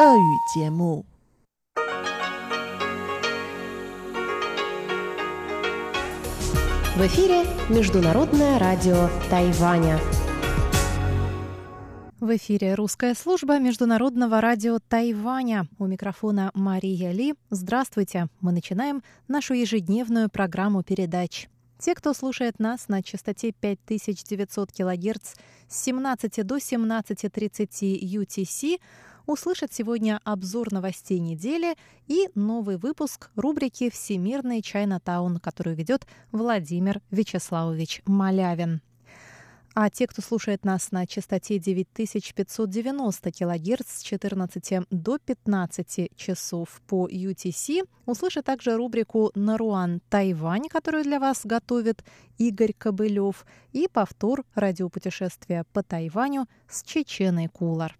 俄语节目。В эфире Международное радио Тайваня. В эфире русская служба Международного радио Тайваня. У микрофона Мария Ли. Здравствуйте. Мы начинаем нашу ежедневную программу передач. Те, кто слушает нас на частоте 5900 кГц с 17 до 17.30 UTC, услышат сегодня обзор новостей недели и новый выпуск рубрики «Всемирный Чайнатаун», которую ведет Владимир Вячеславович Малявин. А те, кто слушает нас на частоте 9590 кГц с 14 до 15 часов по UTC, услышат также рубрику «Наруан Тайвань», которую для вас готовит Игорь Кобылев, и повтор радиопутешествия по Тайваню с Чеченой Кулар.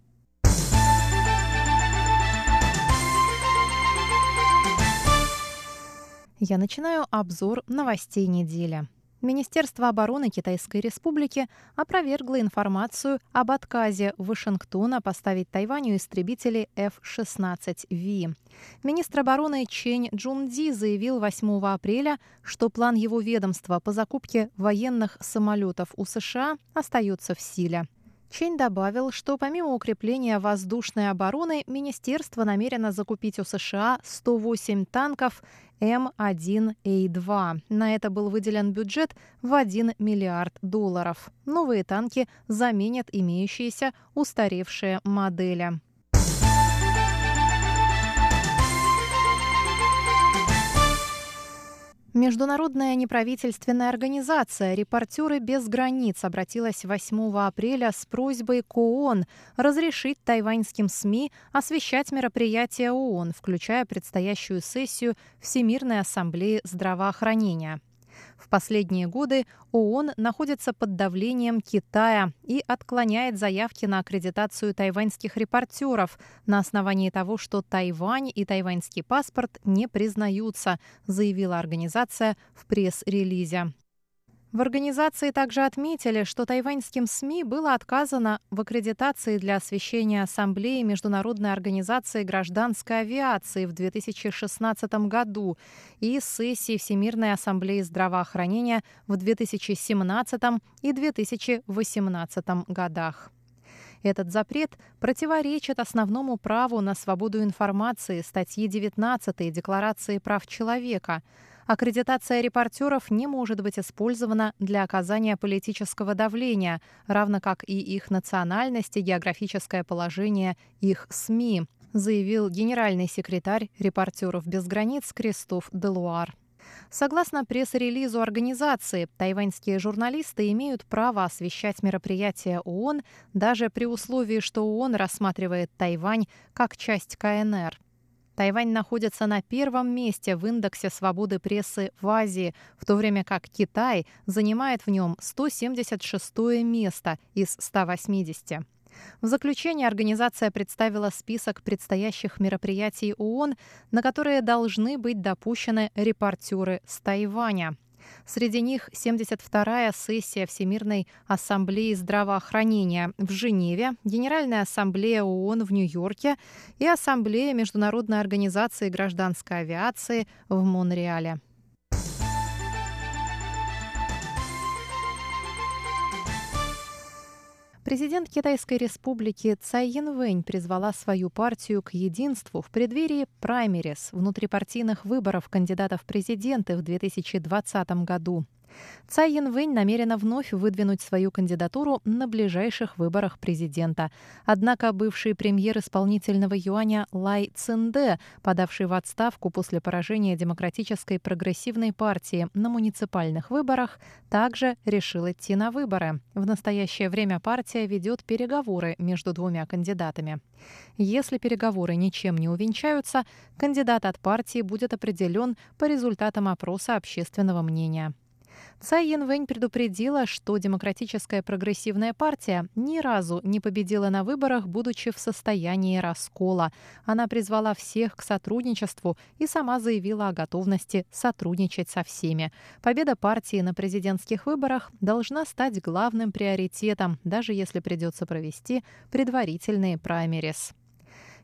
Я начинаю обзор новостей недели. Министерство обороны Китайской Республики опровергло информацию об отказе Вашингтона поставить Тайваню истребители F-16V. Министр обороны Чень Джунди заявил 8 апреля, что план его ведомства по закупке военных самолетов у США остается в силе. Чень добавил, что помимо укрепления воздушной обороны, министерство намерено закупить у США 108 танков М1А2. На это был выделен бюджет в 1 миллиард долларов. Новые танки заменят имеющиеся устаревшие модели. Международная неправительственная организация «Репортеры без границ» обратилась 8 апреля с просьбой к ООН разрешить тайваньским СМИ освещать мероприятия ООН, включая предстоящую сессию Всемирной ассамблеи здравоохранения. В последние годы ООН находится под давлением Китая и отклоняет заявки на аккредитацию тайваньских репортеров на основании того, что Тайвань и тайваньский паспорт не признаются, заявила организация в пресс-релизе. В организации также отметили, что тайваньским СМИ было отказано в аккредитации для освещения Ассамблеи Международной организации гражданской авиации в 2016 году и сессии Всемирной ассамблеи здравоохранения в 2017 и 2018 годах. Этот запрет противоречит основному праву на свободу информации статьи 19 Декларации прав человека – Аккредитация репортеров не может быть использована для оказания политического давления, равно как и их национальность и географическое положение их СМИ, заявил генеральный секретарь «Репортеров без границ» Кристоф Делуар. Согласно пресс-релизу организации, тайваньские журналисты имеют право освещать мероприятия ООН даже при условии, что ООН рассматривает Тайвань как часть КНР. Тайвань находится на первом месте в индексе свободы прессы в Азии, в то время как Китай занимает в нем 176 место из 180. В заключение организация представила список предстоящих мероприятий ООН, на которые должны быть допущены репортеры с Тайваня. Среди них 72-я сессия Всемирной ассамблеи здравоохранения в Женеве, Генеральная ассамблея ООН в Нью-Йорке и Ассамблея Международной организации гражданской авиации в Монреале. Президент Китайской республики Цай Янвэнь призвала свою партию к единству в преддверии праймерис внутрипартийных выборов кандидатов в президенты в 2020 году. Цай Янвэнь намерена вновь выдвинуть свою кандидатуру на ближайших выборах президента. Однако бывший премьер исполнительного юаня Лай Цинде, подавший в отставку после поражения Демократической прогрессивной партии на муниципальных выборах, также решил идти на выборы. В настоящее время партия ведет переговоры между двумя кандидатами. Если переговоры ничем не увенчаются, кандидат от партии будет определен по результатам опроса общественного мнения. Цай Янвэнь предупредила, что Демократическая прогрессивная партия ни разу не победила на выборах, будучи в состоянии раскола. Она призвала всех к сотрудничеству и сама заявила о готовности сотрудничать со всеми. Победа партии на президентских выборах должна стать главным приоритетом, даже если придется провести предварительные праймерис.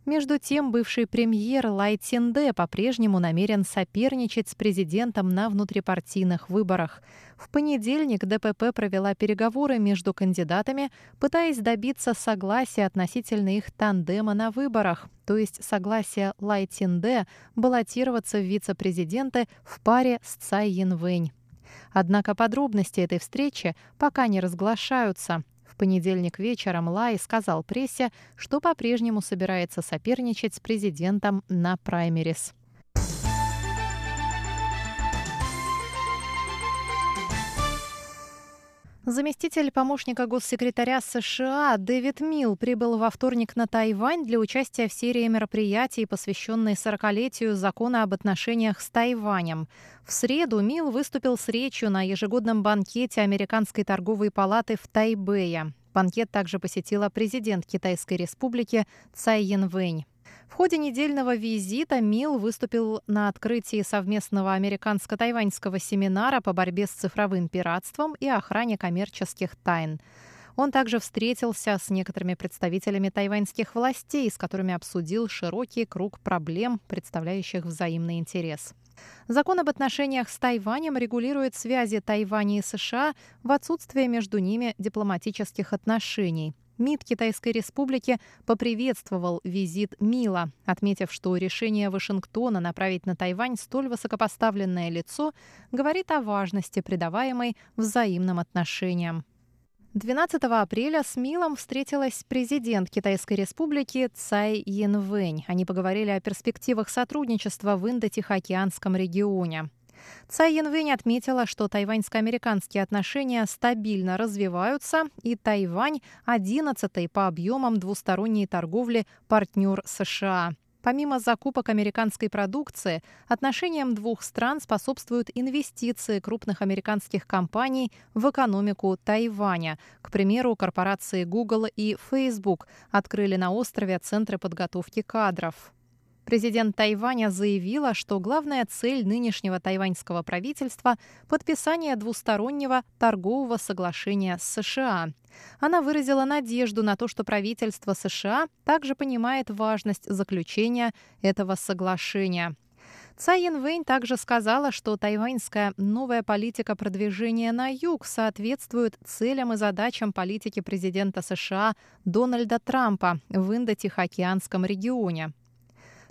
Между тем, бывший премьер Лай Цинде по-прежнему намерен соперничать с президентом на внутрипартийных выборах. В понедельник ДПП провела переговоры между кандидатами, пытаясь добиться согласия относительно их тандема на выборах, то есть согласия Лай Цинде баллотироваться в вице-президенты в паре с Цай Янвэнь. Однако подробности этой встречи пока не разглашаются понедельник вечером Лай сказал прессе, что по-прежнему собирается соперничать с президентом на праймерис. Заместитель помощника госсекретаря США Дэвид Милл прибыл во вторник на Тайвань для участия в серии мероприятий, посвященной 40-летию закона об отношениях с Тайванем. В среду Милл выступил с речью на ежегодном банкете Американской торговой палаты в Тайбэе. Банкет также посетила президент Китайской республики Цай Янвэнь. В ходе недельного визита Мил выступил на открытии совместного американско-тайваньского семинара по борьбе с цифровым пиратством и охране коммерческих тайн. Он также встретился с некоторыми представителями тайваньских властей, с которыми обсудил широкий круг проблем, представляющих взаимный интерес. Закон об отношениях с Тайванем регулирует связи Тайваня и США в отсутствие между ними дипломатических отношений. МИД Китайской Республики поприветствовал визит Мила, отметив, что решение Вашингтона направить на Тайвань столь высокопоставленное лицо говорит о важности придаваемой взаимным отношениям. 12 апреля с Милом встретилась президент Китайской республики Цай Янвэнь. Они поговорили о перспективах сотрудничества в Индо-Тихоокеанском регионе. Цай Янвэнь отметила, что тайваньско-американские отношения стабильно развиваются, и Тайвань – 11 по объемам двусторонней торговли партнер США. Помимо закупок американской продукции, отношениям двух стран способствуют инвестиции крупных американских компаний в экономику Тайваня. К примеру, корпорации Google и Facebook открыли на острове центры подготовки кадров. Президент Тайваня заявила, что главная цель нынешнего тайваньского правительства – подписание двустороннего торгового соглашения с США. Она выразила надежду на то, что правительство США также понимает важность заключения этого соглашения. Цай Янвэнь также сказала, что тайваньская новая политика продвижения на юг соответствует целям и задачам политики президента США Дональда Трампа в Индо-Тихоокеанском регионе.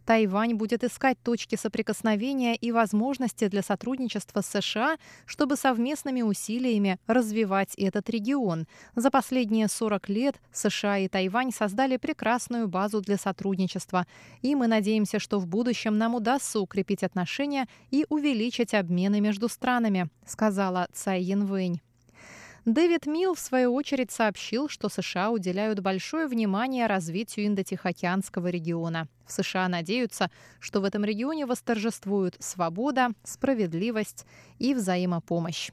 Тайвань будет искать точки соприкосновения и возможности для сотрудничества с США, чтобы совместными усилиями развивать этот регион. За последние 40 лет США и Тайвань создали прекрасную базу для сотрудничества, и мы надеемся, что в будущем нам удастся укрепить отношения и увеличить обмены между странами, сказала Цай Янвэнь. Дэвид Милл, в свою очередь, сообщил, что США уделяют большое внимание развитию Индо-Тихоокеанского региона. В США надеются, что в этом регионе восторжествуют свобода, справедливость и взаимопомощь.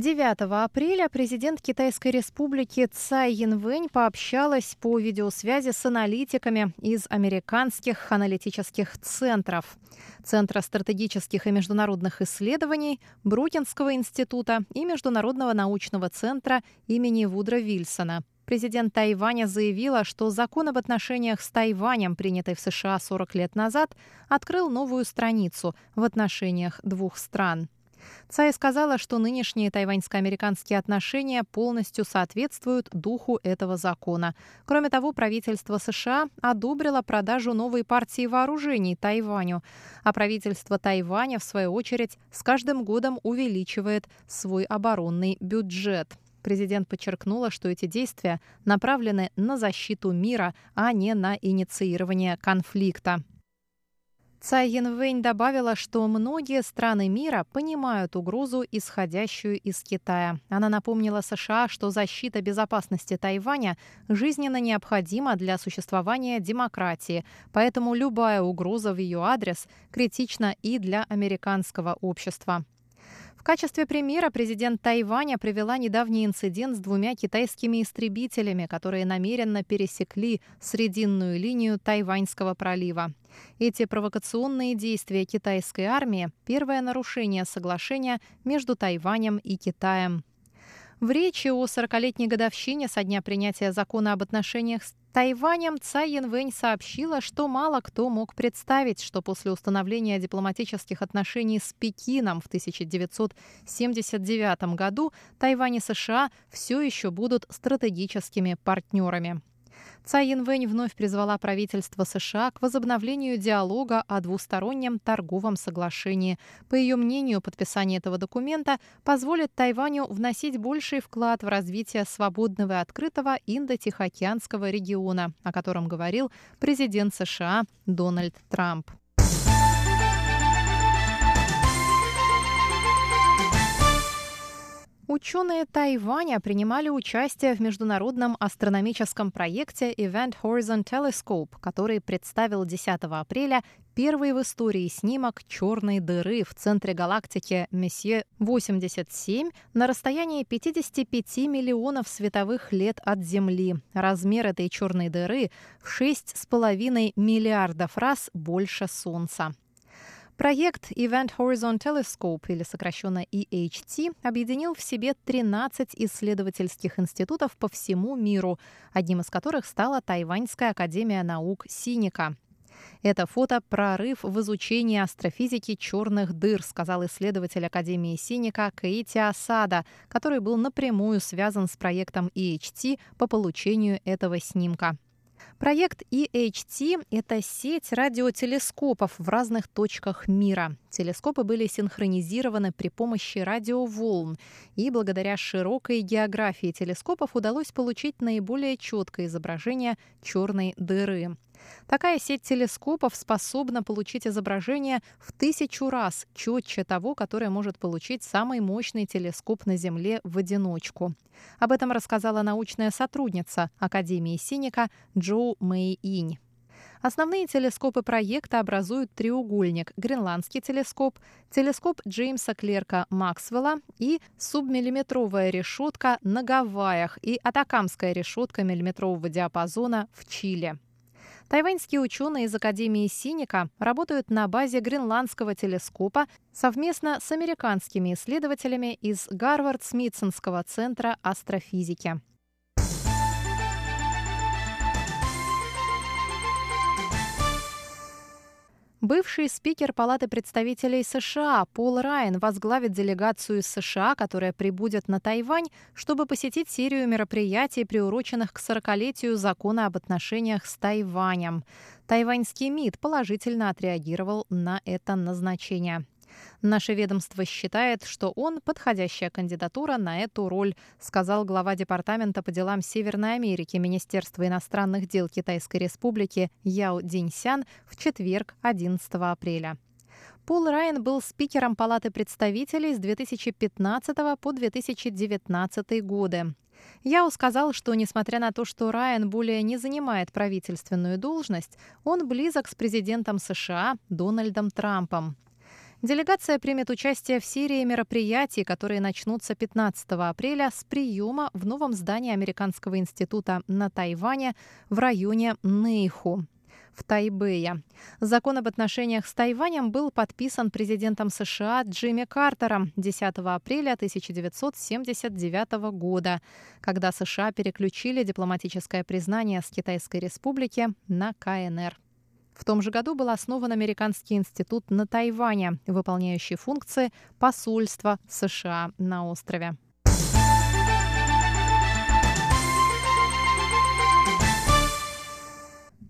9 апреля президент Китайской республики Цай Янвэнь пообщалась по видеосвязи с аналитиками из американских аналитических центров. Центра стратегических и международных исследований, Брукинского института и Международного научного центра имени Вудра Вильсона. Президент Тайваня заявила, что закон об отношениях с Тайванем, принятый в США 40 лет назад, открыл новую страницу в отношениях двух стран. Цай сказала, что нынешние тайваньско-американские отношения полностью соответствуют духу этого закона. Кроме того, правительство США одобрило продажу новой партии вооружений Тайваню, а правительство Тайваня, в свою очередь, с каждым годом увеличивает свой оборонный бюджет. Президент подчеркнула, что эти действия направлены на защиту мира, а не на инициирование конфликта. Цай Янвэнь добавила, что многие страны мира понимают угрозу, исходящую из Китая. Она напомнила США, что защита безопасности Тайваня жизненно необходима для существования демократии, поэтому любая угроза в ее адрес критична и для американского общества. В качестве примера президент Тайваня привела недавний инцидент с двумя китайскими истребителями, которые намеренно пересекли срединную линию Тайваньского пролива. Эти провокационные действия китайской армии – первое нарушение соглашения между Тайванем и Китаем. В речи о 40-летней годовщине со дня принятия закона об отношениях с Тайванем Цай Янвэнь сообщила, что мало кто мог представить, что после установления дипломатических отношений с Пекином в 1979 году Тайвань и США все еще будут стратегическими партнерами. Цай Янвэнь вновь призвала правительство США к возобновлению диалога о двустороннем торговом соглашении. По ее мнению, подписание этого документа позволит Тайваню вносить больший вклад в развитие свободного и открытого Индо-Тихоокеанского региона, о котором говорил президент США Дональд Трамп. Ученые Тайваня принимали участие в международном астрономическом проекте Event Horizon Telescope, который представил 10 апреля первый в истории снимок черной дыры в центре галактики Месье 87 на расстоянии 55 миллионов световых лет от Земли. Размер этой черной дыры в 6,5 миллиардов раз больше Солнца. Проект Event Horizon Telescope, или сокращенно EHT, объединил в себе 13 исследовательских институтов по всему миру, одним из которых стала Тайваньская академия наук Синика. Это фото – прорыв в изучении астрофизики черных дыр, сказал исследователь Академии Синика Кейти Асада, который был напрямую связан с проектом EHT по получению этого снимка. Проект EHT – это сеть радиотелескопов в разных точках мира. Телескопы были синхронизированы при помощи радиоволн, и благодаря широкой географии телескопов удалось получить наиболее четкое изображение черной дыры. Такая сеть телескопов способна получить изображение в тысячу раз четче того, которое может получить самый мощный телескоп на Земле в одиночку. Об этом рассказала научная сотрудница Академии Синика Джоу Мэй Инь. Основные телескопы проекта образуют треугольник – Гренландский телескоп, телескоп Джеймса Клерка Максвелла и субмиллиметровая решетка на Гавайях и атакамская решетка миллиметрового диапазона в Чили. Тайваньские ученые из Академии Синика работают на базе гренландского телескопа совместно с американскими исследователями из Гарвард-Смитсонского центра астрофизики. Бывший спикер Палаты представителей США Пол Райан возглавит делегацию из США, которая прибудет на Тайвань, чтобы посетить серию мероприятий, приуроченных к 40-летию закона об отношениях с Тайванем. Тайваньский МИД положительно отреагировал на это назначение. Наше ведомство считает, что он подходящая кандидатура на эту роль, сказал глава Департамента по делам Северной Америки Министерства иностранных дел Китайской Республики Яо Диньсян в четверг, 11 апреля. Пол Райан был спикером Палаты представителей с 2015 по 2019 годы. Яо сказал, что несмотря на то, что Райан более не занимает правительственную должность, он близок с президентом США Дональдом Трампом. Делегация примет участие в серии мероприятий, которые начнутся 15 апреля с приема в новом здании Американского института на Тайване в районе Нейху в Тайбэе. Закон об отношениях с Тайванем был подписан президентом США Джимми Картером 10 апреля 1979 года, когда США переключили дипломатическое признание с Китайской Республики на КНР. В том же году был основан Американский институт на Тайване, выполняющий функции посольства США на острове.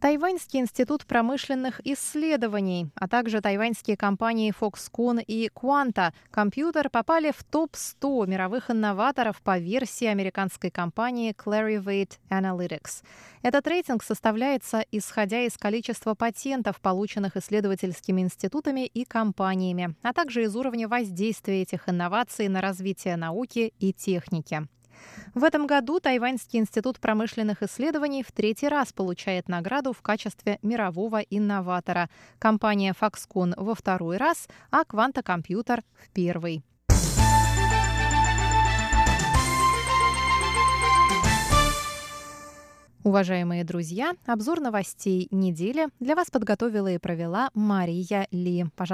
Тайваньский институт промышленных исследований, а также тайваньские компании Foxconn и Quanta Computer попали в топ-100 мировых инноваторов по версии американской компании Clarivate Analytics. Этот рейтинг составляется исходя из количества патентов, полученных исследовательскими институтами и компаниями, а также из уровня воздействия этих инноваций на развитие науки и техники. В этом году Тайваньский институт промышленных исследований в третий раз получает награду в качестве мирового инноватора. Компания Foxconn во второй раз, а Quanta Computer в первый. Уважаемые друзья, обзор новостей недели для вас подготовила и провела Мария Ли. Пожалуйста,